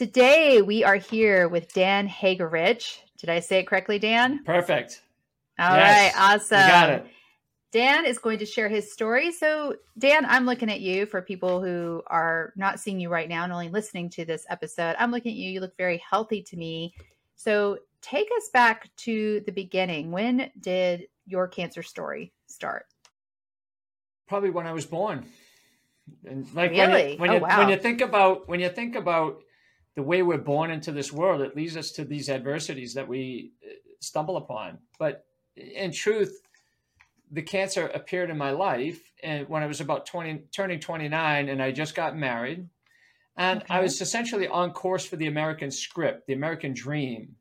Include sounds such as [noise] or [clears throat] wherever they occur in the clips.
Today, we are here with Dan Hegerich. Did I say it correctly, Dan? Perfect. All yes, right, awesome. You got it. Dan is going to share his story. So, Dan, I'm looking at you for people who are not seeing you right now and only listening to this episode. I'm looking at you. You look very healthy to me. So, take us back to the beginning. When did your cancer story start? Probably when I was born. And like really? when you, oh, when, oh, you, wow. when you think about when you think about the way we're born into this world, it leads us to these adversities that we uh, stumble upon. But in truth, the cancer appeared in my life and when I was about 20 turning 29 and I just got married and okay. I was essentially on course for the American script, the American dream.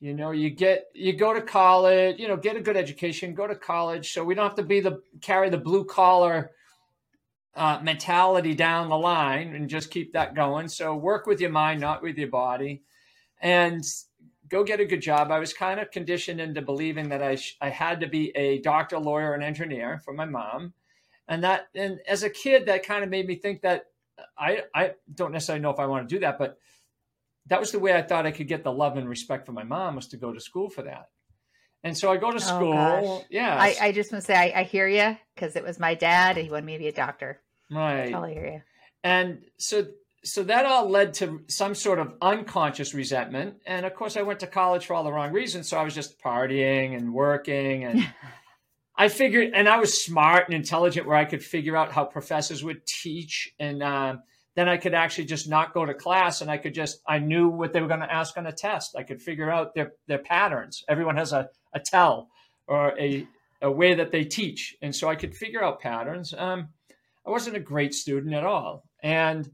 You know, you get you go to college, you know, get a good education, go to college so we don't have to be the carry the blue collar uh, mentality down the line and just keep that going. So work with your mind, not with your body, and go get a good job. I was kind of conditioned into believing that I sh- I had to be a doctor, lawyer, and engineer for my mom, and that and as a kid that kind of made me think that I I don't necessarily know if I want to do that, but that was the way I thought I could get the love and respect from my mom was to go to school for that. And so I go to oh, school. Oh, yeah. I, I, just want to say I, I hear you because it was my dad. And he wanted me to be a doctor. Right. I hear you. And so so that all led to some sort of unconscious resentment. And of course I went to college for all the wrong reasons. So I was just partying and working and [laughs] I figured and I was smart and intelligent where I could figure out how professors would teach and uh, then I could actually just not go to class and I could just I knew what they were going to ask on a test. I could figure out their their patterns. Everyone has a, a tell or a a way that they teach. And so I could figure out patterns. Um, I wasn't a great student at all. And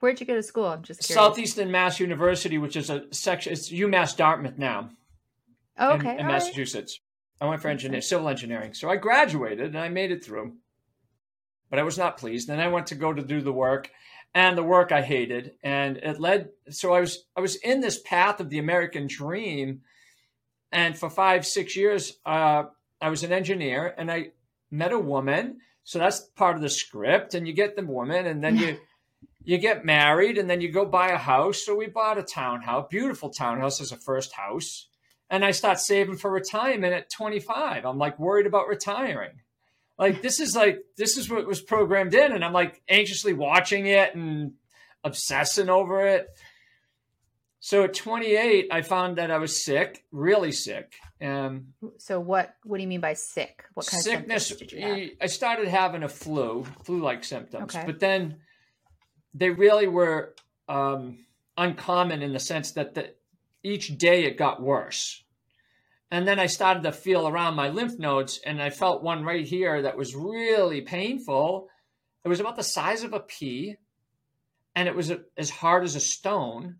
where'd you go to school? I'm just curious. Southeastern Mass University, which is a section. It's UMass Dartmouth now. Oh, okay, in, in Massachusetts. Right. I went for engineer, civil engineering. So I graduated and I made it through, but I was not pleased. Then I went to go to do the work, and the work I hated, and it led. So I was I was in this path of the American dream, and for five six years, uh, I was an engineer, and I met a woman so that's part of the script. And you get the woman, and then you [laughs] you get married, and then you go buy a house. So we bought a townhouse, beautiful townhouse as a first house. And I start saving for retirement at 25. I'm like worried about retiring. Like this is like this is what was programmed in, and I'm like anxiously watching it and obsessing over it. So at 28, I found that I was sick, really sick. Um, so what? What do you mean by sick? What kind sickness, of symptoms did you have? I started having a flu, flu-like symptoms, okay. but then they really were um, uncommon in the sense that the, each day it got worse. And then I started to feel around my lymph nodes, and I felt one right here that was really painful. It was about the size of a pea, and it was a, as hard as a stone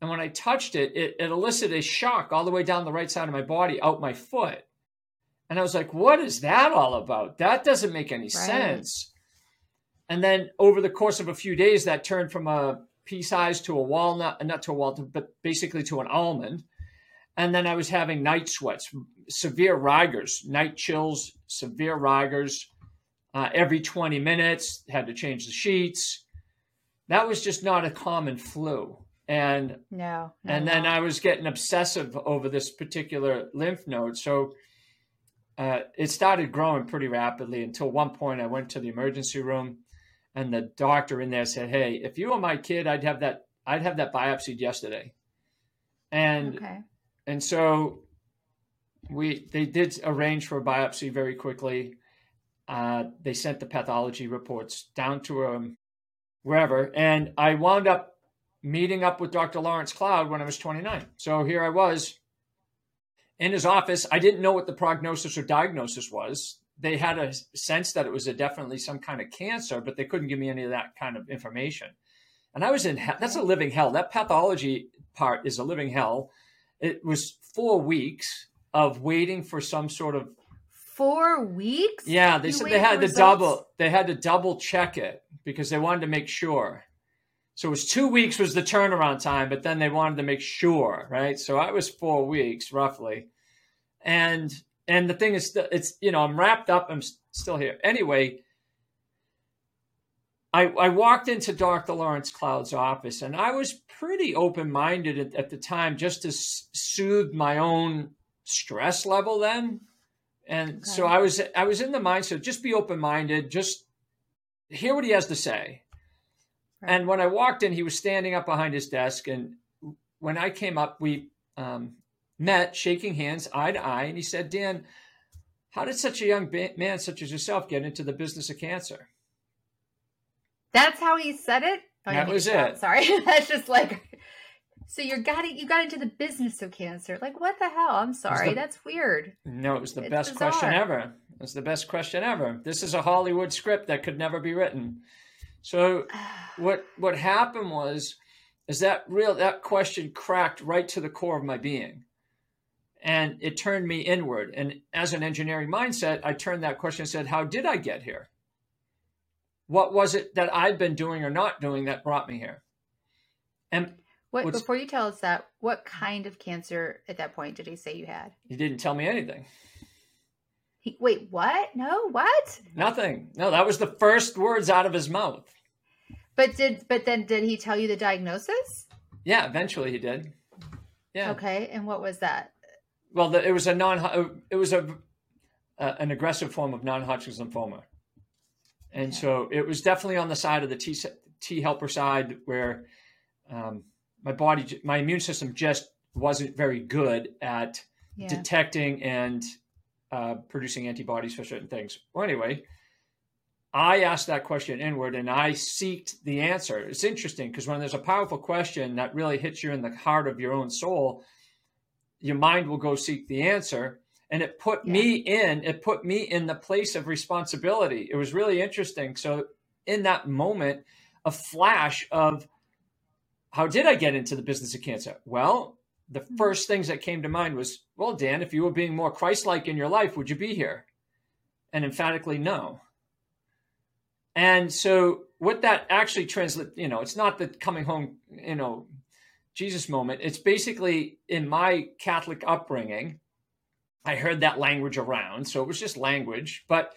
and when I touched it, it, it elicited a shock all the way down the right side of my body, out my foot. And I was like, what is that all about? That doesn't make any right. sense. And then over the course of a few days, that turned from a pea size to a walnut, not to a walnut, but basically to an almond. And then I was having night sweats, severe rigors, night chills, severe rigors uh, every 20 minutes, had to change the sheets. That was just not a common flu and no, no and then I was getting obsessive over this particular lymph node. So uh, it started growing pretty rapidly until one point I went to the emergency room, and the doctor in there said, "Hey, if you were my kid, I'd have that. I'd have that biopsied yesterday." And okay. and so we they did arrange for a biopsy very quickly. Uh, they sent the pathology reports down to um, wherever, and I wound up meeting up with Dr. Lawrence Cloud when I was 29. So here I was in his office. I didn't know what the prognosis or diagnosis was. They had a sense that it was a definitely some kind of cancer, but they couldn't give me any of that kind of information. And I was in hell. That's a living hell. That pathology part is a living hell. It was four weeks of waiting for some sort of four weeks. Yeah, they you said they had to double. They had to double check it because they wanted to make sure. So it was two weeks was the turnaround time, but then they wanted to make sure, right? So I was four weeks roughly, and and the thing is, it's you know I'm wrapped up. I'm still here anyway. I, I walked into Dr. Lawrence Cloud's office and I was pretty open minded at, at, the time just to s- soothe my own stress level then. And okay. so I was I was in the mindset just be open minded, just hear what he has to say. Right. And when I walked in, he was standing up behind his desk. And when I came up, we um, met, shaking hands, eye to eye. And he said, Dan, how did such a young man such as yourself get into the business of cancer? That's how he said it. Oh, that was it. Sorry, [laughs] that's just like. So you got it. You got into the business of cancer. Like what the hell? I'm sorry. The, that's weird. No, it was the it's best bizarre. question ever. It's the best question ever. This is a Hollywood script that could never be written. So what what happened was is that real that question cracked right to the core of my being. And it turned me inward. And as an engineering mindset, I turned that question and said, How did I get here? What was it that I've been doing or not doing that brought me here? And what before you tell us that, what kind of cancer at that point did he say you had? He didn't tell me anything. Wait, what? No, what? Nothing. No, that was the first words out of his mouth. But did but then did he tell you the diagnosis? Yeah, eventually he did. Yeah. Okay, and what was that? Well, the, it was a non. It was a uh, an aggressive form of non-Hodgkin's lymphoma. And okay. so it was definitely on the side of the T, T helper side where um, my body, my immune system just wasn't very good at yeah. detecting and uh, producing antibodies for certain things. Well, anyway, I asked that question inward and I seeked the answer. It's interesting because when there's a powerful question that really hits you in the heart of your own soul, your mind will go seek the answer and it put yeah. me in it put me in the place of responsibility it was really interesting so in that moment a flash of how did i get into the business of cancer well the hmm. first things that came to mind was well dan if you were being more christ-like in your life would you be here and emphatically no and so what that actually translates you know it's not the coming home you know jesus moment it's basically in my catholic upbringing I heard that language around, so it was just language. But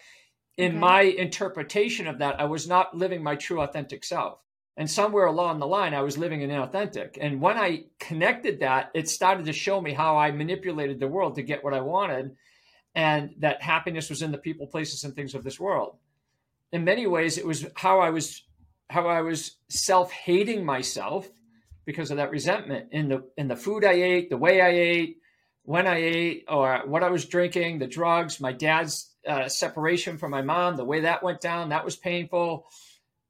in okay. my interpretation of that, I was not living my true authentic self. And somewhere along the line, I was living an inauthentic. And when I connected that, it started to show me how I manipulated the world to get what I wanted, and that happiness was in the people, places, and things of this world. In many ways, it was how I was how I was self-hating myself because of that resentment in the in the food I ate, the way I ate, when I ate or what I was drinking, the drugs, my dad's uh, separation from my mom, the way that went down, that was painful.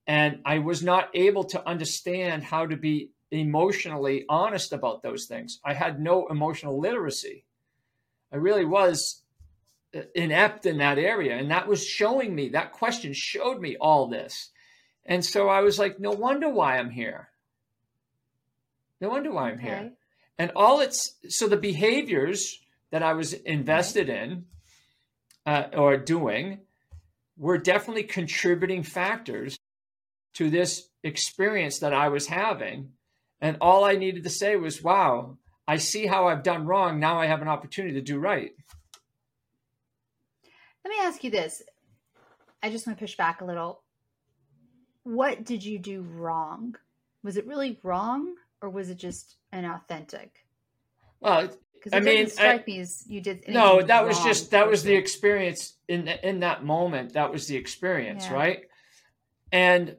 And I was not able to understand how to be emotionally honest about those things. I had no emotional literacy. I really was uh, inept in that area. And that was showing me, that question showed me all this. And so I was like, no wonder why I'm here. No wonder why I'm okay. here. And all it's so the behaviors that I was invested in uh, or doing were definitely contributing factors to this experience that I was having. And all I needed to say was, wow, I see how I've done wrong. Now I have an opportunity to do right. Let me ask you this. I just want to push back a little. What did you do wrong? Was it really wrong or was it just inauthentic? Well, because I mean, strike I, me as you did. No, that was just that was the experience in in that moment. That was the experience, yeah. right? And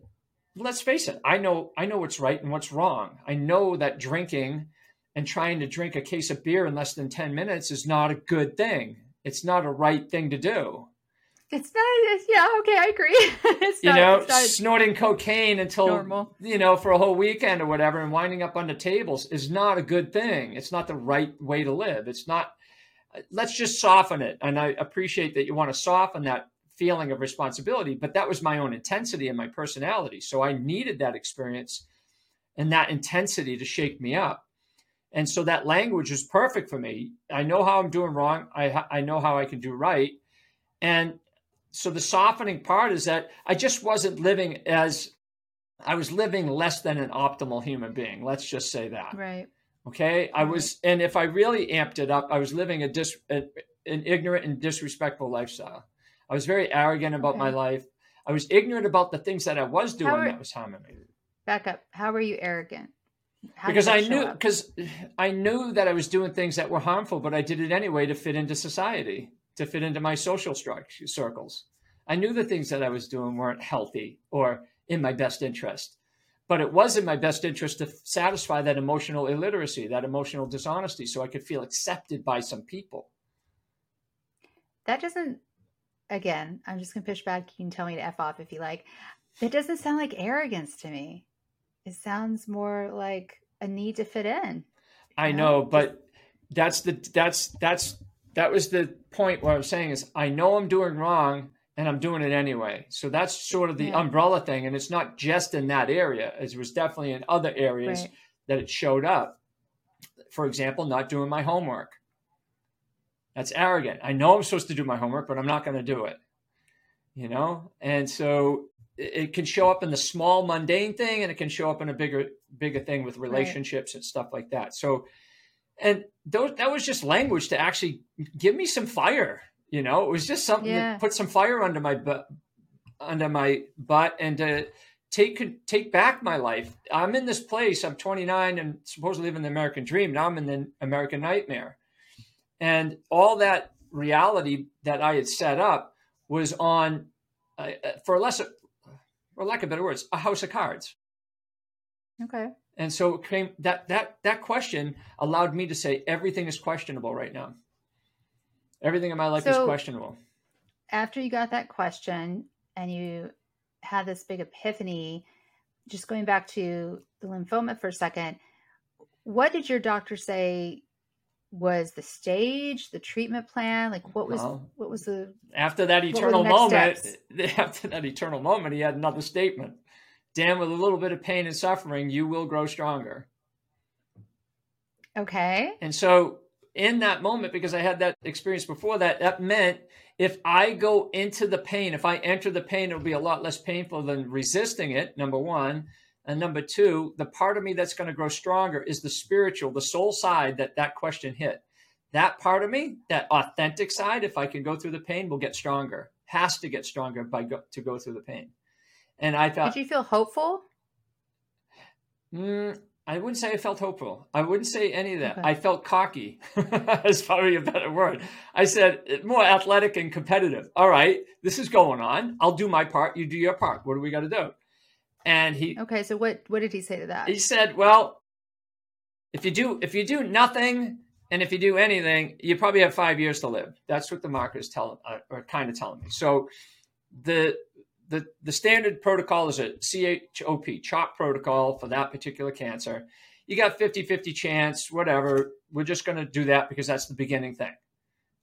let's face it, I know I know what's right and what's wrong. I know that drinking and trying to drink a case of beer in less than ten minutes is not a good thing. It's not a right thing to do. It's not. It's, yeah. Okay. I agree. [laughs] it's you not, know, snorting cocaine until normal. you know for a whole weekend or whatever, and winding up on the tables is not a good thing. It's not the right way to live. It's not. Let's just soften it, and I appreciate that you want to soften that feeling of responsibility. But that was my own intensity and my personality, so I needed that experience and that intensity to shake me up. And so that language is perfect for me. I know how I'm doing wrong. I, I know how I can do right. And so the softening part is that I just wasn't living as I was living less than an optimal human being. Let's just say that. Right. Okay. I was, and if I really amped it up, I was living a dis, a, an ignorant and disrespectful lifestyle. I was very arrogant about okay. my life. I was ignorant about the things that I was doing that was harming me. Back up. How were you arrogant? How because I knew because I knew that I was doing things that were harmful, but I did it anyway to fit into society, to fit into my social circles. I knew the things that I was doing weren't healthy or in my best interest, but it was in my best interest to satisfy that emotional illiteracy, that emotional dishonesty, so I could feel accepted by some people. That doesn't. Again, I'm just gonna push back. You can tell me to f off if you like. That doesn't sound like arrogance to me it sounds more like a need to fit in. I know, know but that's the that's that's that was the point where I'm saying is I know I'm doing wrong and I'm doing it anyway. So that's sort of the yeah. umbrella thing. And it's not just in that area, it was definitely in other areas right. that it showed up. For example, not doing my homework. That's arrogant. I know I'm supposed to do my homework, but I'm not going to do it. You know? And so it can show up in the small mundane thing and it can show up in a bigger bigger thing with relationships right. and stuff like that so and those, that was just language to actually give me some fire you know it was just something yeah. to put some fire under my butt under my butt and to take take back my life i'm in this place i'm 29 and supposedly living the american dream now i'm in the american nightmare and all that reality that i had set up was on uh, for less or lack of better words, a house of cards. Okay. And so it came that that that question allowed me to say everything is questionable right now. Everything in my life so, is questionable. After you got that question and you had this big epiphany, just going back to the lymphoma for a second, what did your doctor say was the stage, the treatment plan? Like what was well, what was the after that eternal moment? Steps? [laughs] After that eternal moment, he had another statement. Dan, with a little bit of pain and suffering, you will grow stronger. Okay. And so in that moment, because I had that experience before that, that meant if I go into the pain, if I enter the pain, it'll be a lot less painful than resisting it, number one. And number two, the part of me that's going to grow stronger is the spiritual, the soul side that that question hit. That part of me, that authentic side, if I can go through the pain, will get stronger. Has to get stronger by go, to go through the pain. And I thought, Did you feel hopeful? Mm, I wouldn't say I felt hopeful. I wouldn't say any of that. Okay. I felt cocky. [laughs] That's probably a better word. I said more athletic and competitive. All right, this is going on. I'll do my part. You do your part. What do we got to do? And he Okay, so what what did he say to that? He said, "Well, if you do if you do nothing and if you do anything, you probably have 5 years to live." That's what the markers tell uh, or kind of telling me. So the the the standard protocol is a CHOP, CHOP protocol for that particular cancer. You got 50-50 chance, whatever. We're just going to do that because that's the beginning thing.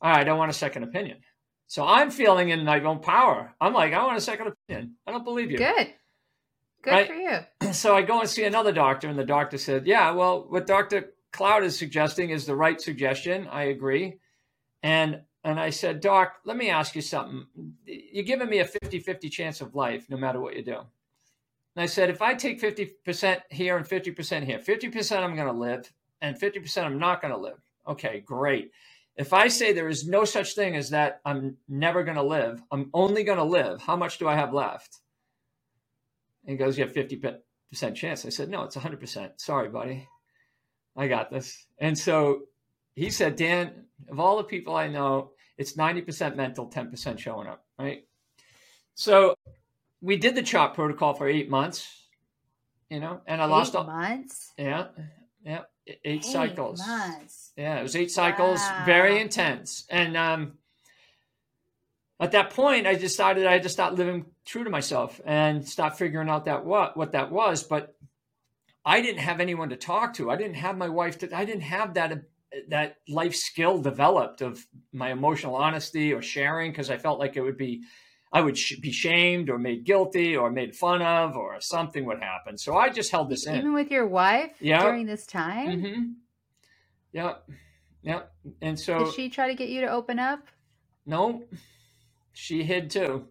All right, I don't want a second opinion. So I'm feeling in my own power. I'm like, I want a second opinion. I don't believe you. Good. Good for you. [clears throat] So I go and see another doctor, and the doctor said, Yeah, well, what Dr. Cloud is suggesting is the right suggestion. I agree. And and I said, Doc, let me ask you something. You're giving me a 50 50 chance of life no matter what you do. And I said, if I take 50% here and 50% here, 50% I'm going to live and 50% I'm not going to live. Okay, great. If I say there is no such thing as that I'm never going to live, I'm only going to live, how much do I have left? He goes, You have 50% chance. I said, No, it's 100%. Sorry, buddy. I got this. And so he said, Dan, of all the people I know, it's 90% mental, 10% showing up, right? So we did the CHOP protocol for eight months, you know, and I eight lost all months. Yeah. Yeah. Eight, eight cycles. Months. Yeah. It was eight cycles, wow. very intense. And, um, at that point, I decided I had to start living true to myself and stop figuring out that what what that was. But I didn't have anyone to talk to. I didn't have my wife. To, I didn't have that that life skill developed of my emotional honesty or sharing because I felt like it would be I would sh- be shamed or made guilty or made fun of or something would happen. So I just held this in. Even with your wife Yeah. during this time? Mm-hmm. Yeah, yeah. And so Did she try to get you to open up? no, she hid too.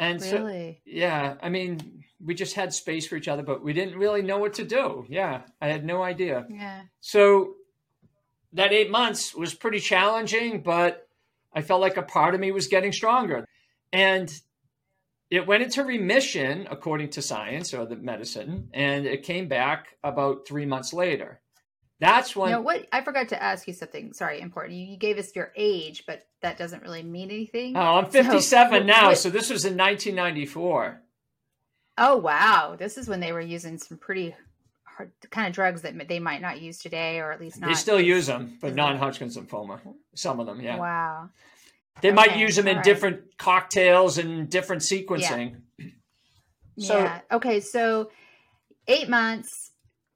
And so Really? yeah, I mean, we just had space for each other, but we didn't really know what to do. Yeah, I had no idea. Yeah. So that eight months was pretty challenging, but I felt like a part of me was getting stronger. And it went into remission, according to science or the medicine, and it came back about three months later. That's when no, what I forgot to ask you something. Sorry, important. You, you gave us your age, but that doesn't really mean anything. Oh, I'm 57 what- now, what- so this was in 1994. Oh wow, this is when they were using some pretty hard kind of drugs that they might not use today, or at least not. They still use them for as- non-Hodgkin's lymphoma. Some of them, yeah. Wow. They might use them in right. different cocktails and different sequencing. So yeah. Okay. So eight months,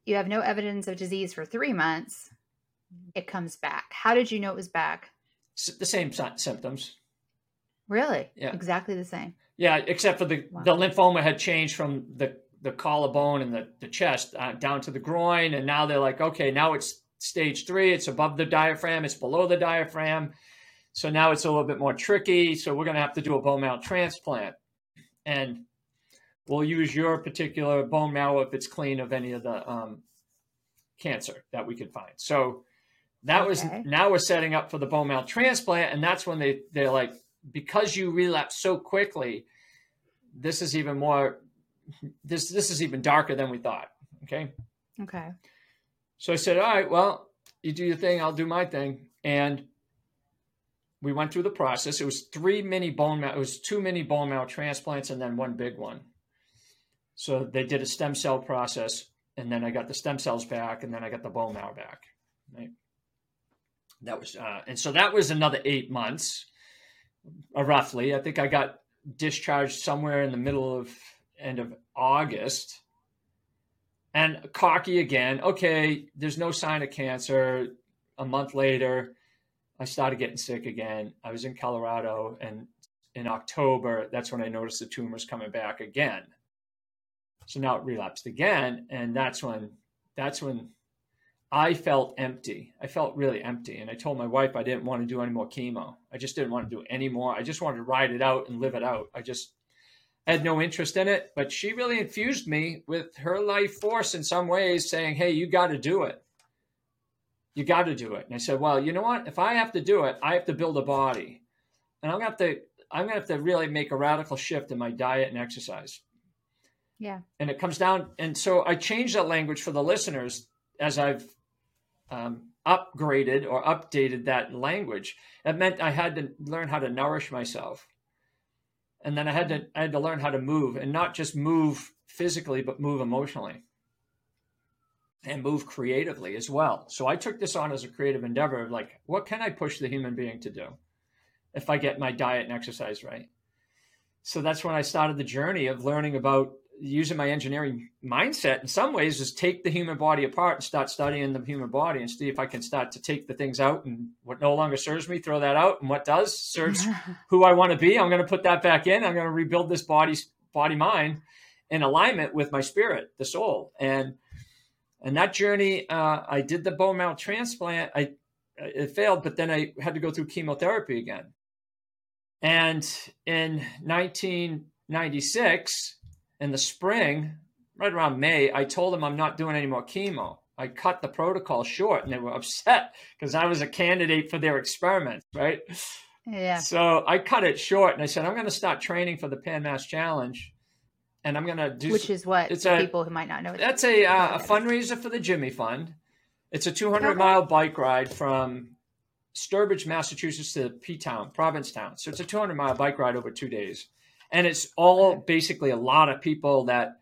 you have no evidence of disease for three months. It comes back. How did you know it was back? s- the same sy- symptoms. Really? Yeah. Exactly the same. Yeah, except for the Wow. the lymphoma had changed from the the collarbone and the the chest uh, down to the groin, and now they're like, okay, now it's stage three. It's above the diaphragm. It's below the diaphragm. So now it's a little bit more tricky. So we're going to have to do a bone marrow transplant, and we'll use your particular bone marrow if it's clean of any of the um, cancer that we could find. So that was now we're setting up for the bone marrow transplant, and that's when they they're like, because you relapse so quickly, this is even more this this is even darker than we thought. Okay. Okay. So I said, all right, well, you do your thing, I'll do my thing. And we went through the process. It was three mini bone marrow, it was two mini bone marrow transplants and then one big one. So they did a stem cell process, and then I got the stem cells back, and then I got the bone marrow back. Right. That was, uh, and so that was another eight months, uh, roughly. I think I got discharged somewhere in the middle of end of August and cocky again. Okay, there's no sign of cancer. A month later, I started getting sick again. I was in Colorado, and in October, that's when I noticed the tumors coming back again. So now it relapsed again, and that's when that's when I felt empty. I felt really empty, and I told my wife I didn't want to do any more chemo. I just didn't want to do any more. I just wanted to ride it out and live it out. I just had no interest in it, but she really infused me with her life force in some ways, saying, Hey, you got to do it. You got to do it. And I said, Well, you know what? If I have to do it, I have to build a body. And I'm to have to, I'm to have to really make a radical shift in my diet and exercise. Yeah. And it comes down. And so I changed that language for the listeners as I've um, upgraded or updated that language. It meant I had to learn how to nourish myself and then I had to I had to learn how to move and not just move physically, but move emotionally and move creatively as well. So I took this on as a creative endeavor of like, what can I push the human being to do if I get my diet and exercise right? So that's when I started the journey of learning about using my engineering mindset in some ways is take the human body apart and start studying the human body and see if I can start to take the things out and what no longer serves me, throw that out, and what does serves [laughs] who I want to be. I'm going to put that back in. I'm going to rebuild this body, body, mind in alignment with my spirit, the soul. And and that journey, uh, I did the bone marrow transplant. I it failed, but then I had to go through chemotherapy again. And in 1996, in the spring, right around May, I told them I'm not doing any more chemo. I cut the protocol short, and they were upset because I was a candidate for their experiment, right? yeah. So I cut it short and I said, I'm going to start training for the Pan Mass Challenge. And I'm going to do Which is what it's a- people who might not know. that's a, uh, a fundraiser for the Jimmy Fund. It's a 200 mile bike ride from Sturbridge, Massachusetts to P Town, Provincetown. So it's a 200 mile bike ride over two days. And it's all basically a lot of people that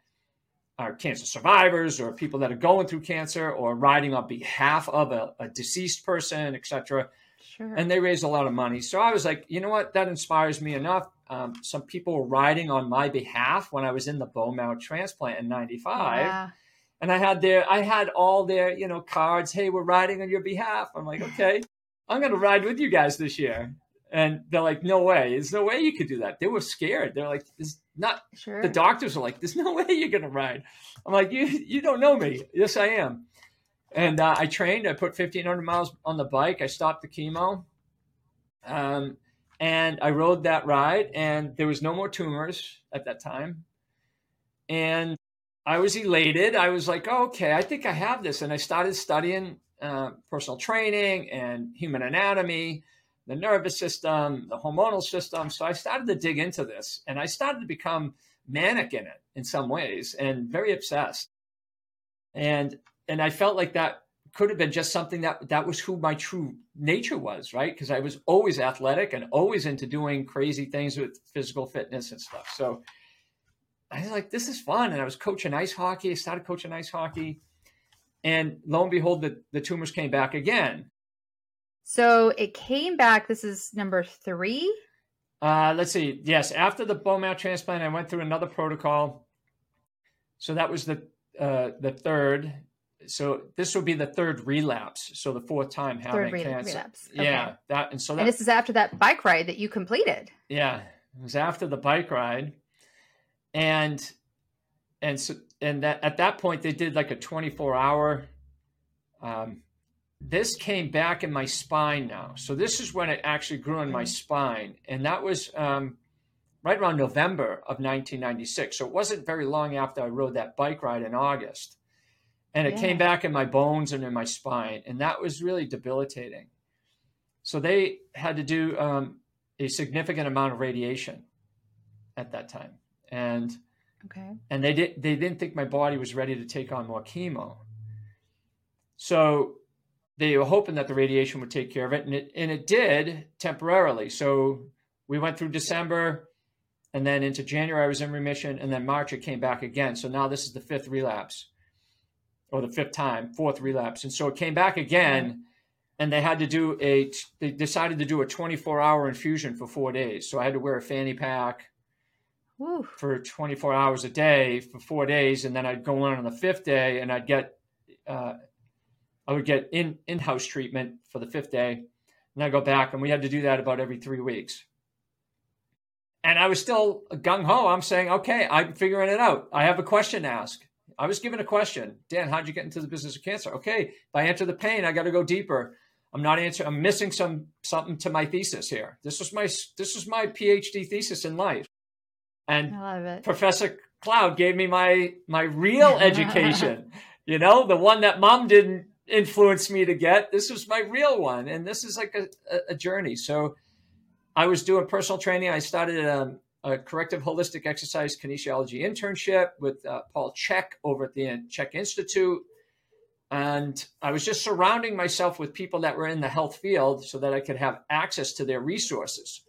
are cancer survivors or people that are going through cancer or riding on behalf of a, a deceased person, etc Sure. and they raise a lot of money. So I was like, you know what, that inspires me enough. Um, some people were riding on my behalf when I was in the bone marrow transplant in '95, yeah. and I had their, I had all their, you know, cards. Hey, we're riding on your behalf. I'm like, okay, I'm going to ride with you guys this year, And they're like, no way. There's no way you could do that. They were scared. They're like, "There's not." Sure. The doctors are like, "There's no [laughs] way you're gonna ride." I'm like, "You you don't know me." Yes, I am. And uh, I trained. I put 1,500 miles on the bike. I stopped the chemo, um, and I rode that ride. And there was no more tumors at that time. And I was elated. I was like, oh, "Okay, I think I have this." And I started studying uh, personal training and human anatomy the nervous system, the hormonal system. So I started to dig into this and I started to become manic in it in some ways and very obsessed. And and I felt like that could have been just something that that was who my true nature was, right? Because I was always athletic and always into doing crazy things with physical fitness and stuff. So I was like, this is fun. And I was coaching ice hockey. I started coaching ice hockey. And lo and behold, the, the tumors came back again. So it came back. This is number three. Uh, let's see. Yes, after the bone marrow transplant, I went through another protocol. So that was the uh, the third. So this would be the third relapse. So the fourth time having third re- cancer. Relapse. Okay. Yeah, that and so that, and this is after that bike ride that you completed. Yeah, it was after the bike ride, and and so and that at that point they did like a twenty four hour um, this came back in my spine now. So this is when it actually grew in my mm-hmm. spine, and that was um, right around November of 1996. So it wasn't very long after I rode that bike ride in August, and it yeah. came back in my bones and in my spine, and that was really debilitating. So they had to do um, a significant amount of radiation at that time, and okay, and they did they didn't think my body was ready to take on more chemo. So they were hoping that the radiation would take care of it, and it and it did temporarily. So we went through December, and then into January I was in remission, and then March it came back again. So now this is the fifth relapse, or the fifth time, fourth relapse, and so it came back again, and they had to do a. They decided to do a 24 hour infusion for four days. So I had to wear a fanny pack. Woo. For 24 hours a day for four days, and then I'd go on on the fifth day, and I'd get uh, I would get in in house treatment for the fifth day, and I go back, and we had to do that about every three weeks. And I was still gung ho. I'm saying, okay, I'm figuring it out. I have a question to ask. I was given a question. Dan, how'd you get into the business of cancer? Okay, if I answer the pain, I got to go deeper. I'm not answering. I'm missing some something to my thesis here. This was my this was my PhD thesis in life, and Professor Cloud gave me my my real [laughs] education. you know, the one that mom didn't influenced me to get. This was my real one, and this is like a, a journey. So I was doing personal training. I started a, um, a corrective holistic exercise kinesiology internship with uh, Paul Chek over at the Chek Institute. And I was just surrounding myself with people that were in the health field so that I could have access to their resources.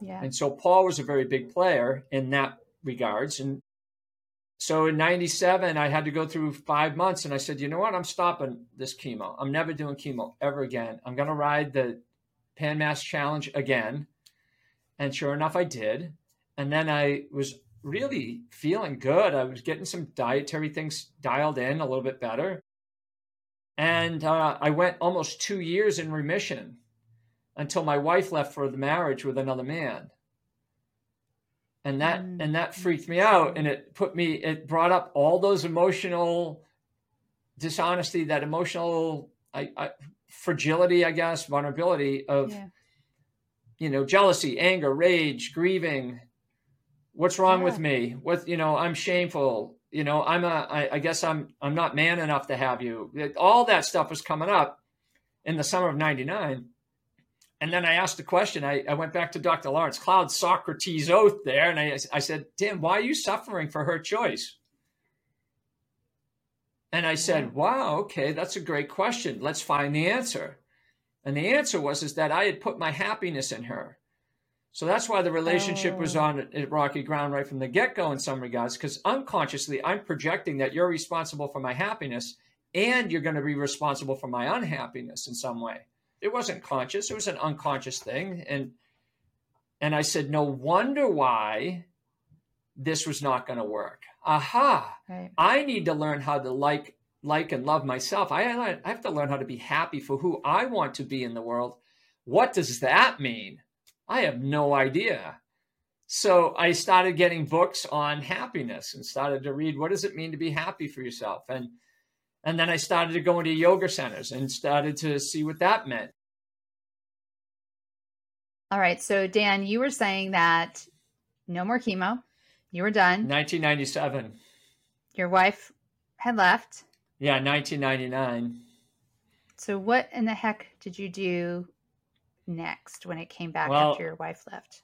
Yeah. And so Paul was a very big player in that regards. And so in 97, I had to go through five months and I said, you know what? I'm stopping this chemo. I'm never doing chemo ever again. I'm going to ride the Pan Mass Challenge again. And sure enough, I did. And then I was really feeling good. I was getting some dietary things dialed in a little bit better. And uh, I went almost two years in remission until my wife left for the marriage with another man and that mm. and that freaked me out and it put me it brought up all those emotional dishonesty that emotional I, I, fragility i guess vulnerability of yeah. you know jealousy anger rage grieving what's wrong yeah. with me what you know i'm shameful you know i'm a I, I guess i'm i'm not man enough to have you all that stuff was coming up in the summer of 99 and then I asked a question. I, I went back to Dr. Lawrence Cloud, Socrates oath there. And I, I said, Tim, why are you suffering for her choice? And I said, mm-hmm. wow, okay, that's a great question. Let's find the answer. And the answer was is that I had put my happiness in her. So that's why the relationship oh. was on rocky ground right from the get-go in some regards, because unconsciously I'm projecting that you're responsible for my happiness and you're going to be responsible for my unhappiness in some way it wasn't conscious; it was an unconscious thing. And and I said, no wonder why this was not going to work. Aha! Right. I need to learn how to like like and love myself. I I have to learn how to be happy for who I want to be in the world, what does that mean? I have no idea. So I started getting books on happiness and started to read what does it mean to be happy for yourself and and then I started to go into yoga centers and started to see what that meant. All right. So, Dan, you were saying that no more chemo. You were done. 1997. Your wife had left. Yeah, 1999. So, what in the heck did you do next when it came back well, after your wife left?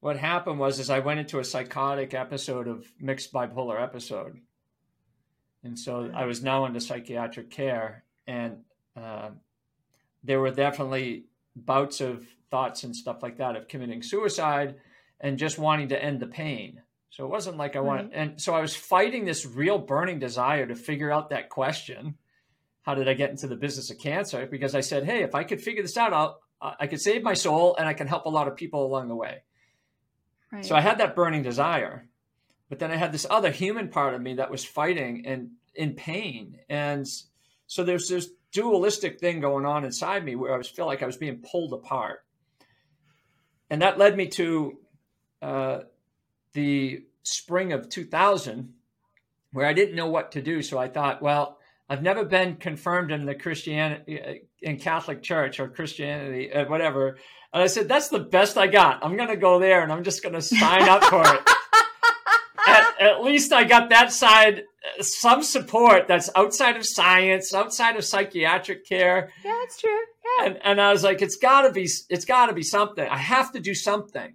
What happened was is I went into a psychotic episode of mixed bipolar episode. And so I was now under psychiatric care and uh, there were definitely bouts of thoughts and stuff like that of committing suicide and just wanting to end the pain. So it wasn't like I right. wanted, and so I was fighting this real burning desire to figure out that question. How did I get into the business of cancer? Because I said, hey, if I could figure this out, I'll, I could save my soul and I can help a lot of people along the way. Right. So I had that burning desire, but then I had this other human part of me that was fighting and in pain. And so there's this dualistic thing going on inside me where I was feel like I was being pulled apart. And that led me to uh, the spring of 2000 where i didn't know what to do. So i thought well i've never been confirmed in the christianity uh, in catholic church or christianity uh, whatever. And i said that's the best i got. I'm going to go there and i'm just going to sign up for it [laughs] at, at least i got that side some support that's outside of science outside of psychiatric care yeah that's true and, and I was like, it's got to be, it's got to be something. I have to do something.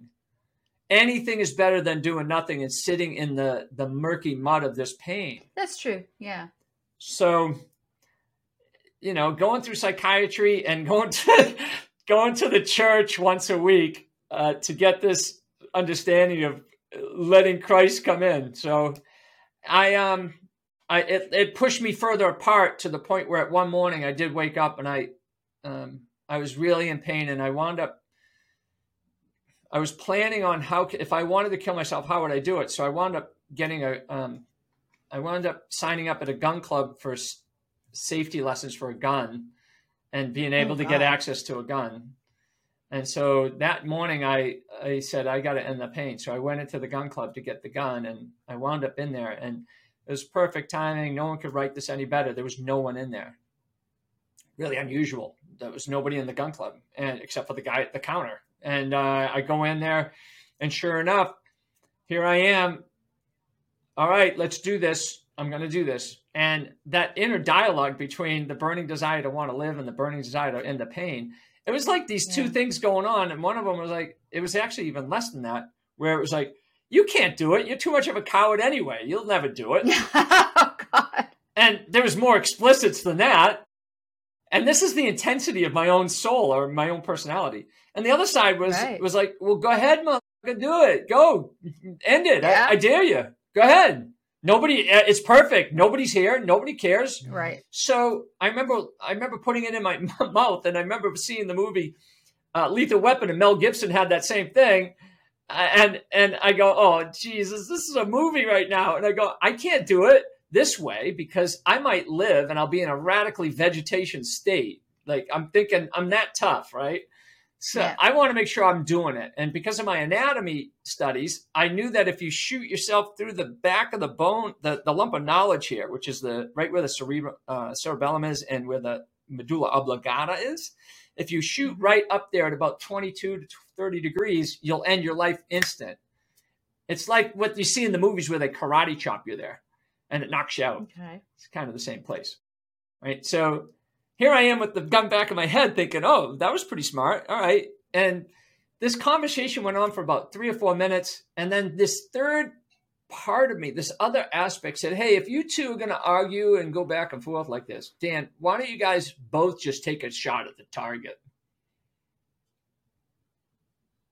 Anything is better than doing nothing and sitting in the the murky mud of this pain. That's true. Yeah. So, you know, going through psychiatry and going to [laughs] going to the church once a week uh, to get this understanding of letting Christ come in. So, I um, I it, it pushed me further apart to the point where at one morning I did wake up and I um, I was really in pain, and I wound up. I was planning on how if I wanted to kill myself, how would I do it? So I wound up getting a. Um, I wound up signing up at a gun club for s- safety lessons for a gun, and being able oh, to get access to a gun. And so that morning, I I said I got to end the pain. So I went into the gun club to get the gun, and I wound up in there, and it was perfect timing. No one could write this any better. There was no one in there. Really unusual there was nobody in the gun club, and except for the guy at the counter. And uh, I go in there, and sure enough, here I am. All right, let's do this. I'm going to do this. And that inner dialogue between the burning desire to want to live and the burning desire to end the pain, it was like these two things going on. And one of them was like, it was actually even less than that, where it was like, you can't do it. You're too much of a coward anyway. You'll never do it. [laughs] oh, God. And there was more explicits than that. And this is the intensity of my own soul or my own personality. And the other side was right. was like, well, go ahead, motherfucker, do it. Go, end it. Yeah. I, I, dare you. Go ahead. Nobody, uh, it's perfect. Nobody's here. Nobody cares. Right. So I remember, I remember putting it in my [laughs] mouth, and I remember seeing the movie uh, Lethal Weapon, and Mel Gibson had that same thing. And and I go, oh Jesus, this is a movie right now, and I go, I can't do it this way because I might live and I'll be in a radically vegetation state. Like I'm thinking I'm that tough, right? So yeah. I want to make sure I'm doing it. And because of my anatomy studies, I knew that if you shoot yourself through the back of the bone, the, the lump of knowledge here, which is the right where the uh, cerebellum is and where the medulla oblongata is, if you shoot mm-hmm. right up there at about 22 to 30 degrees, you'll end your life instant. It's like what you see in the movies where they karate chop you there and it knocks you out. Okay. It's kind of the same place. Right. So here I am with the gun back in my head thinking, oh, that was pretty smart. All right. And this conversation went on for about three or four minutes. And then this third part of me, this other aspect said, hey, if you two are going to argue and go back and forth like this, Dan, why don't you guys both just take a shot at the target?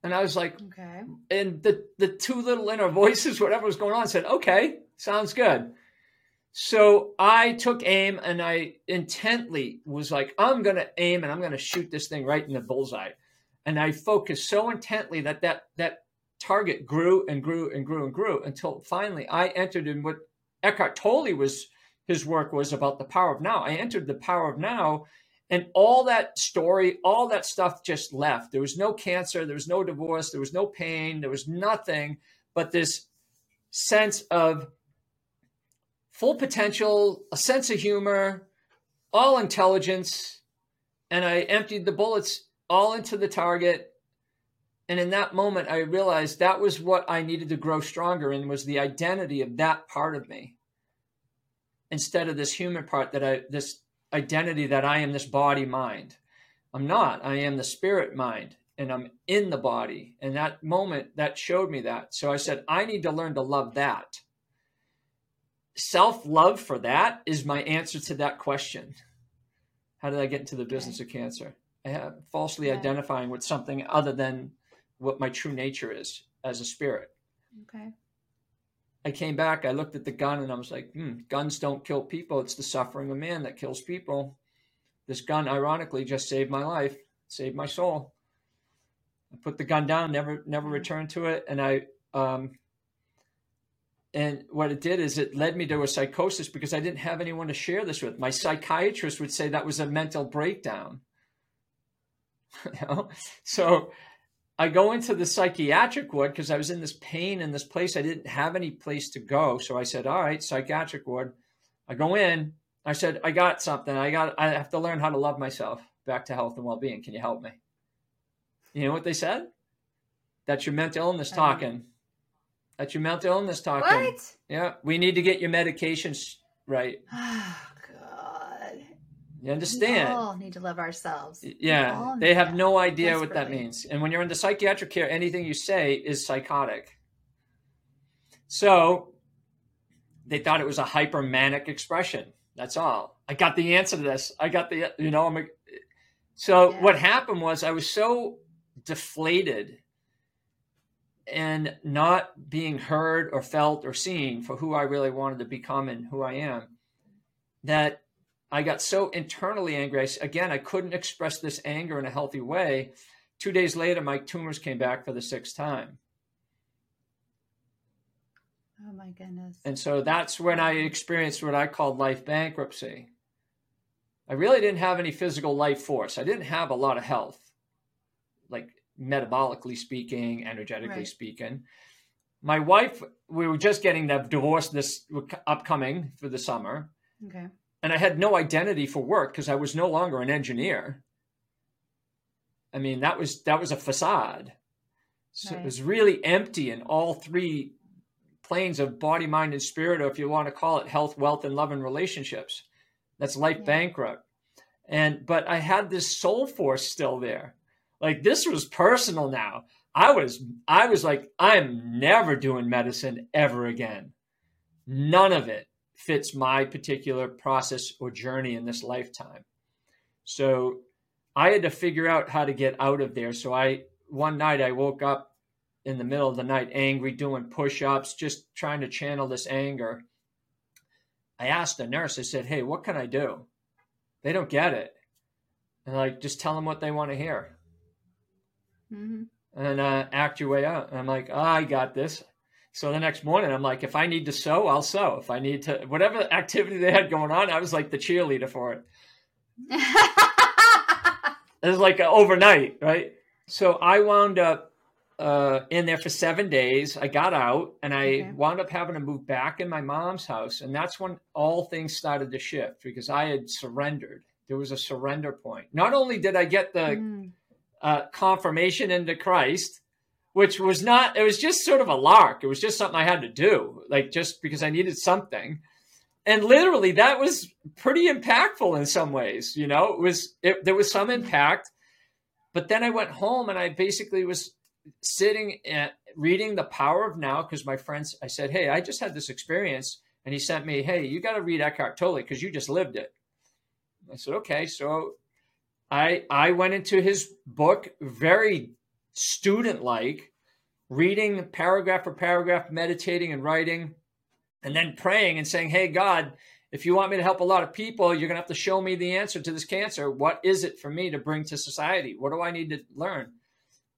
And I was like, okay. And the, the two little inner voices, whatever was going on, said, okay, sounds good. So I took aim and I intently was like, I'm going to aim and I'm going to shoot this thing right in the bullseye. And I focused so intently that that, that target grew and grew and grew and grew until finally I entered in what Eckhart Tolle was, his work was about the power of now. I entered the power of now And all that story, all that stuff just left. There was no cancer, there was no divorce, there was no pain, there was nothing but this sense of full potential, a sense of humor, all intelligence. And I emptied the bullets all into the target. And in that moment, I realized that was what I needed to grow stronger in was the identity of that part of me instead of this human part that I, this identity that I am this body mind. I'm not. I am the spirit mind and I'm in the body. And that moment that showed me that. So I said, I need to learn to love that. Self love for that is my answer to that question. How did I get into the business of cancer? I have falsely okay. identifying with something other than what my true nature is as a spirit. Okay. I came back, I looked at the gun and I was like, hmm, guns don't kill people. It's the suffering of man that kills people. This gun, ironically, just saved my life, saved my soul. I put the gun down, never, never returned to it. And I, um, and what it did is it led me to a psychosis because I didn't have anyone to share this with. My psychiatrist would say that was a mental breakdown. [laughs] you know? So I go into the psychiatric ward because I was in this pain in this place. I didn't have any place to go. So I said, All right, psychiatric ward. I go in. I said, I got something. I got I have to learn how to love myself back to health and well being. Can you help me? You know what they said? That's your mental illness uh-huh. talking. That's your mental illness talking. What? Yeah. We need to get your medications right. [sighs] Oh God. You understand? We all need to love ourselves. Yeah. They have no idea what that means. And when you're in the psychiatric care, anything you say is psychotic. So they thought it was a hypermanic expression. That's all. I got the answer to this. I got the, you know, I'm a, so yeah. what happened was I was so deflated and not being heard or felt or seen for who I really wanted to become and who I am that I got so internally angry. I, again, I couldn't express this anger in a healthy way. Two days later, my tumors came back for the sixth time. Oh my goodness. And so that's when I experienced what I called life bankruptcy. I really didn't have any physical life force. I didn't have a lot of health, like metabolically speaking, energetically right. speaking. My wife, we were just getting the divorce this upcoming for the summer. Okay and I had no identity for work because I was no longer an engineer. I mean, that was that was a facade. So right. it was really empty in all three planes of body, mind, and spirit, or if you want to call it health, wealth, and love and relationships. That's life yeah. bankrupt. And but I had this soul force still there. Like this was personal now. I was I was like, I'm never doing medicine ever again. None of it fits my particular process or journey in this lifetime. So I had to figure out how to get out of there. So I one night I woke up in the middle of the night angry, doing push-ups, just trying to channel this anger. I asked the nurse, I said, Hey, what can I do? They don't get it. And like, just tell them what they want to hear. Mm-hmm. And uh, act your way out. And I'm like, oh, I got this. So the next morning, I'm like, if I need to sew, I'll sew. If I need to, whatever activity they had going on, I was like the cheerleader for it. [laughs] it was like overnight, right? So I wound up uh, in there for seven days. I got out and I okay. wound up having to move back in my mom's house. And that's when all things started to shift because I had surrendered. There was a surrender point. Not only did I get the mm. Uh, confirmation into Christ, which was not, it was just sort of a lark. It was just something I had to do, like just because I needed something. And literally that was pretty impactful in some ways, you know, it was, it, there was some impact, but then I went home and I basically was sitting at reading the power of now. Cause my friends, I said, Hey, I just had this experience. And he sent me, Hey, you got to read Eckhart Tolle because you just lived it. I said, okay. So I, I went into his book very student like, reading paragraph for paragraph, meditating and writing, and then praying and saying, Hey, God, if you want me to help a lot of people, you're going to have to show me the answer to this cancer. What is it for me to bring to society? What do I need to learn?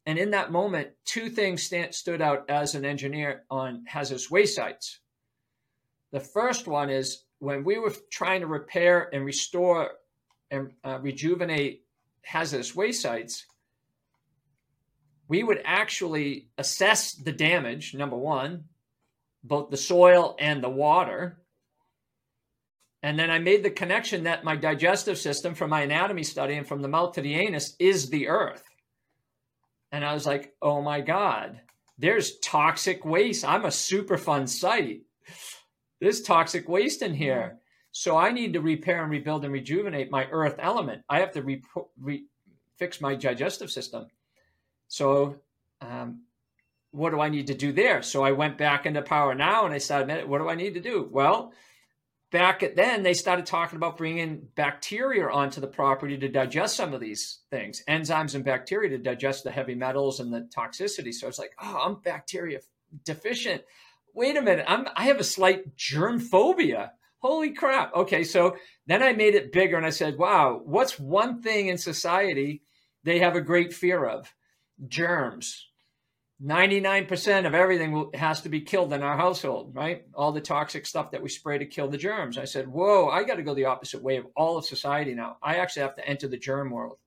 And in that moment, two things stand, stood out as an engineer on hazardous waste sites. The first one is when we were trying to repair and restore and uh, rejuvenate hazardous waste sites, we would actually assess the damage, number one, both the soil and the water. And then I made the connection that my digestive system from my anatomy study and from the mouth to the anus is the earth. And I was like, oh my God, there's toxic waste. I'm a Superfund site. There's toxic waste in here. So I need to repair and rebuild and rejuvenate my earth element. I have to re- re- fix my digestive system. So, um, what do I need to do there? So I went back into Power Now and I said, what do I need to do? Well, back at then they started talking about bringing bacteria onto the property to digest some of these things, enzymes and bacteria to digest the heavy metals and the toxicity. So it's like, oh, I'm bacteria deficient. Wait a minute, I'm I have a slight germ phobia. Holy crap. Okay, so then I made it bigger and I said, wow, what's one thing in society they have a great fear of? Germs. 99% of everything has to be killed in our household, right? All the toxic stuff that we spray to kill the germs. I said, whoa, I got to go the opposite way of all of society now. I actually have to enter the germ world.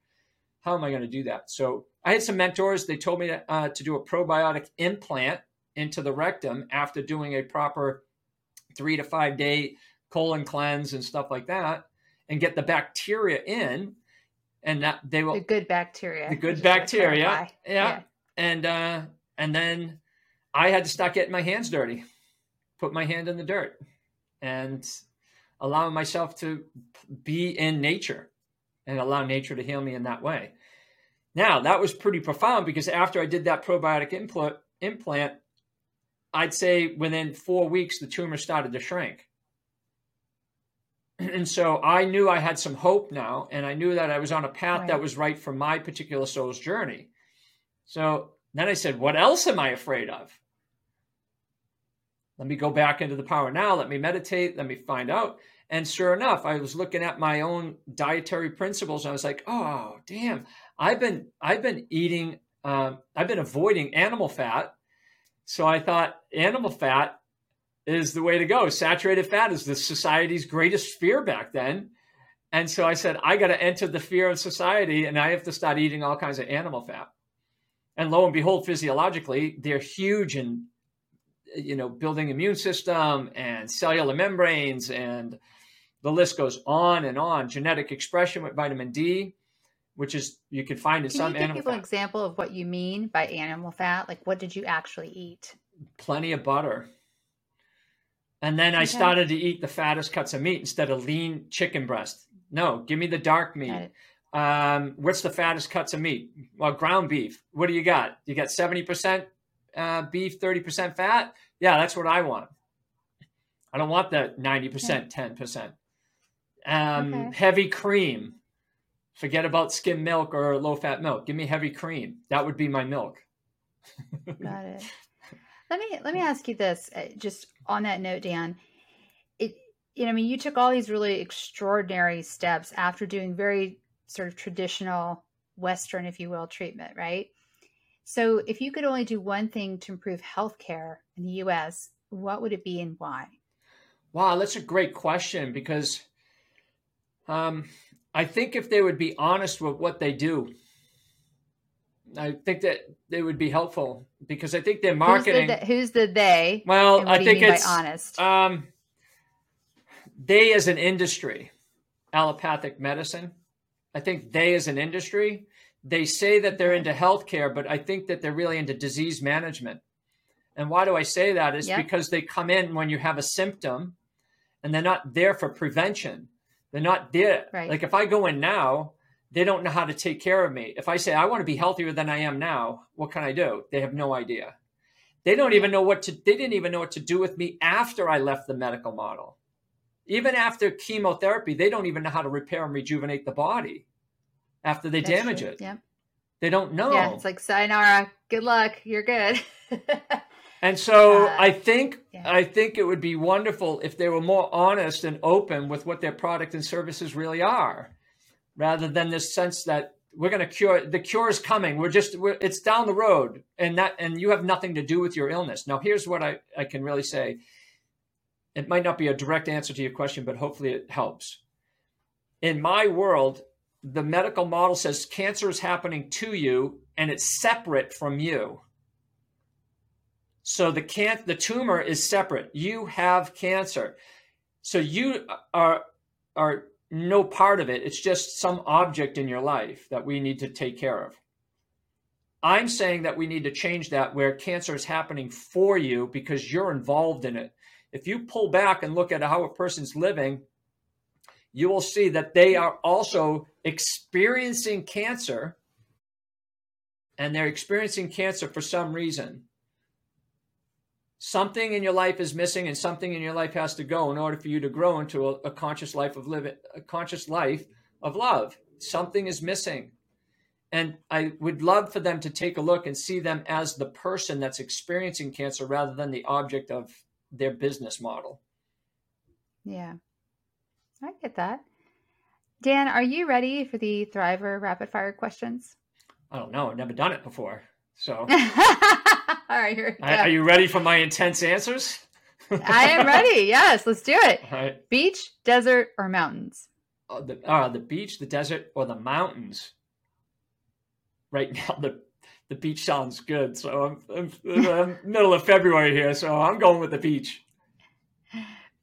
How am I going to do that? So I had some mentors. They told me to, uh, to do a probiotic implant into the rectum after doing a proper three to five day colon cleanse and stuff like that and get the bacteria in and that they will the good bacteria. The good bacteria. yeah. yeah. and uh and then i had to start getting my hands dirty. Put my hand in the dirt and allowing myself to be in nature and allow nature to heal me in that way. Now that was pretty profound because after i did that probiotic implant implant i'd say within four weeks the tumor started to shrink and so I knew I had some hope now, and I knew that I was on a path right. that was right for my particular soul's journey. So then I said, What else am I afraid of? Let me go back into the power now. Let me meditate. Let me find out. And sure enough, I was looking at my own dietary principles. And I was like, oh, damn, I've been I've been eating, um, I've been avoiding animal fat. So I thought animal fat is the way to go. Saturated fat is the society's greatest fear back then. And so I said, I got to enter the fear of society and I have to start eating all kinds of animal fat. And lo and behold, physiologically, they're huge in, you know, building immune system and cellular membranes and the list goes on and on. Genetic expression with vitamin D, which is you can find in can some you give animal people fat. an example of what you mean by animal fat? Like what did you actually eat? Plenty of butter and then I started to eat the fattest cuts of meat instead of lean chicken breast. No, give me the dark meat. Um, what's the fattest cuts of meat? Well, ground beef. What do you got? You got 70% uh, beef, 30% fat? Yeah, that's what I want. I don't want the 90%, 10%. Um, okay. Heavy cream. Forget about skim milk or low fat milk. Give me heavy cream. That would be my milk. got it. [laughs] Let me let me ask you this, uh, just on that note, Dan. It, you know, I mean, you took all these really extraordinary steps after doing very sort of traditional Western, if you will, treatment, right? So, if you could only do one thing to improve healthcare in the U.S., what would it be and why? Wow, that's a great question because um, I think if they would be honest with what they do, I think that they would be helpful because I think their marketing. Who's the, who's the they? Well, I think it's honest. Um, they as an industry, allopathic medicine. I think they as an industry, they say that they're into healthcare, but I think that they're really into disease management. And why do I say that? Is because they come in when you have a symptom, and they're not there for prevention. They're not there. Right. Like if I go in now they don't know how to take care of me. If I say I want to be healthier than I am now, what can I do? They have no idea. They don't even know what to they didn't even know what to do with me after I left the medical model. Even after chemotherapy, they don't even know how to repair and rejuvenate the body after they That's damage true. it. Yep. They don't know. Yeah, it's like sayonara, good luck, you're good. [laughs] and so uh, I think yeah. I think it would be wonderful if they were more honest and open with what their product and services really are rather than this sense that we're going to cure the cure is coming we're just we're, it's down the road and that and you have nothing to do with your illness now here's what I, I can really say it might not be a direct answer to your question but hopefully it helps in my world, the medical model says cancer is happening to you and it's separate from you. So the can the tumor is separate. You have cancer. So you are are no part of it. It's just some object in your life that we need to take care of. I'm saying that we need to change that where cancer is happening for you because you're involved in it. If you pull back and look at how a person's living, you will see that they are also experiencing cancer and they're experiencing cancer for some reason. Something in your life is missing and something in your life has to go in order for you to grow into a, a conscious life of living, a conscious life of love. Something is missing. And I would love for them to take a look and see them as the person that's experiencing cancer rather than the object of their business model. Yeah. I get that. Dan, are you ready for the Thriver rapid fire questions? I don't know. I've never done it before. So, [laughs] all right, here Are you ready for my intense answers? [laughs] I am ready. Yes, let's do it. Right. Beach, desert, or mountains? Uh, the, uh, the beach, the desert, or the mountains? Right [laughs] now, the the beach sounds good. So I'm, I'm, I'm middle of February here, so I'm going with the beach.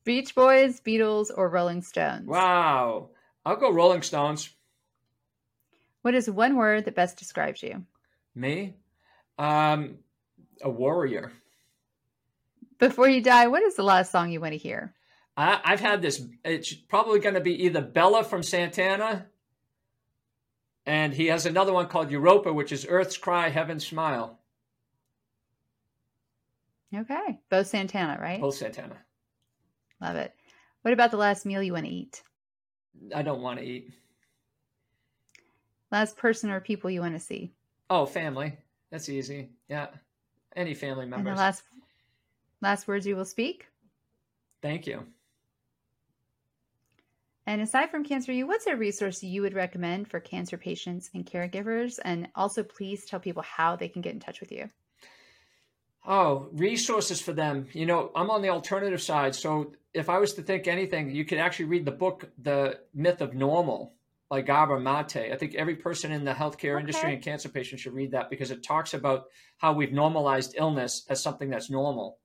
Beach Boys, Beatles, or Rolling Stones? Wow. I'll go Rolling Stones. What is one word that best describes you? Me? Um, a warrior. Before you die, what is the last song you want to hear? I, I've had this. It's probably going to be either Bella from Santana, and he has another one called Europa, which is Earth's Cry, Heaven's Smile. Okay. Both Santana, right? Both Santana. Love it. What about the last meal you want to eat? I don't want to eat. Last person or people you want to see? Oh, family. That's easy. Yeah. Any family members. And the last last words you will speak? Thank you. And aside from Cancer U, what's a resource you would recommend for cancer patients and caregivers? And also, please tell people how they can get in touch with you. Oh, resources for them. You know, I'm on the alternative side. So if I was to think anything, you could actually read the book, The Myth of Normal by Gabor Mate. I think every person in the healthcare okay. industry and cancer patients should read that because it talks about how we've normalized illness as something that's normal.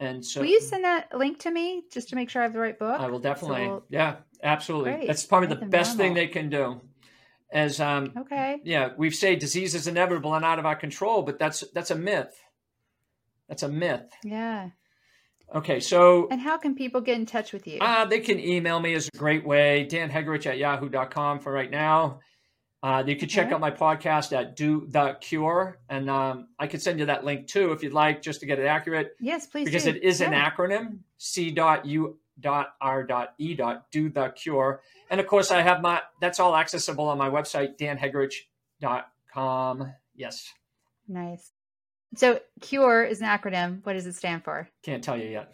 And so, will you send that link to me just to make sure I have the right book? I will definitely. So we'll... Yeah, absolutely. Great. That's probably the best normal. thing they can do. As um, okay, yeah, we've said disease is inevitable and out of our control, but that's that's a myth. That's a myth. Yeah. Okay, so. And how can people get in touch with you? Uh, they can email me is a great way. Dan Hegerich at yahoo.com for right now. Uh, you can check out my podcast at Do the Cure, and um, I could send you that link too if you'd like, just to get it accurate. Yes, please. Because do. it is yeah. an acronym: C dot U dot R dot E dot Do the Cure, and of course I have my that's all accessible on my website danhegerich.com. Yes. Nice. So CURE is an acronym. What does it stand for? Can't tell you yet.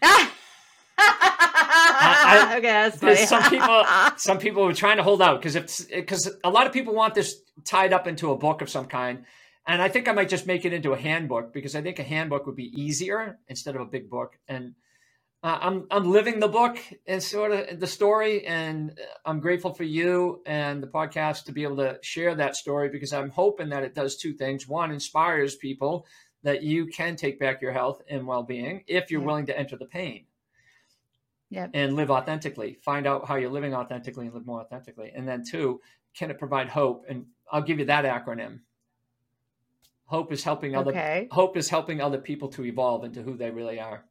[laughs] I, okay, that's funny. some people, [laughs] some people are trying to hold out because if because a lot of people want this tied up into a book of some kind, and I think I might just make it into a handbook because I think a handbook would be easier instead of a big book. And uh, I'm I'm living the book and sort of the story, and I'm grateful for you and the podcast to be able to share that story because I'm hoping that it does two things: one, inspires people that you can take back your health and well-being if you're yeah. willing to enter the pain, yeah, and live authentically. Find out how you're living authentically and live more authentically, and then two, can it provide hope? And I'll give you that acronym. Hope is helping other. Okay. Hope is helping other people to evolve into who they really are.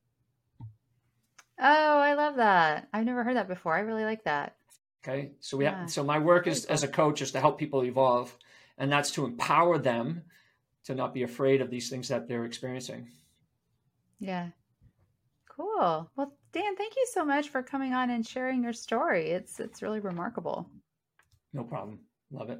Oh, I love that. I've never heard that before. I really like that. Okay. So we yeah. have, so my work is as a coach is to help people evolve and that's to empower them to not be afraid of these things that they're experiencing. Yeah. Cool. Well, Dan, thank you so much for coming on and sharing your story. It's it's really remarkable. No problem. Love it.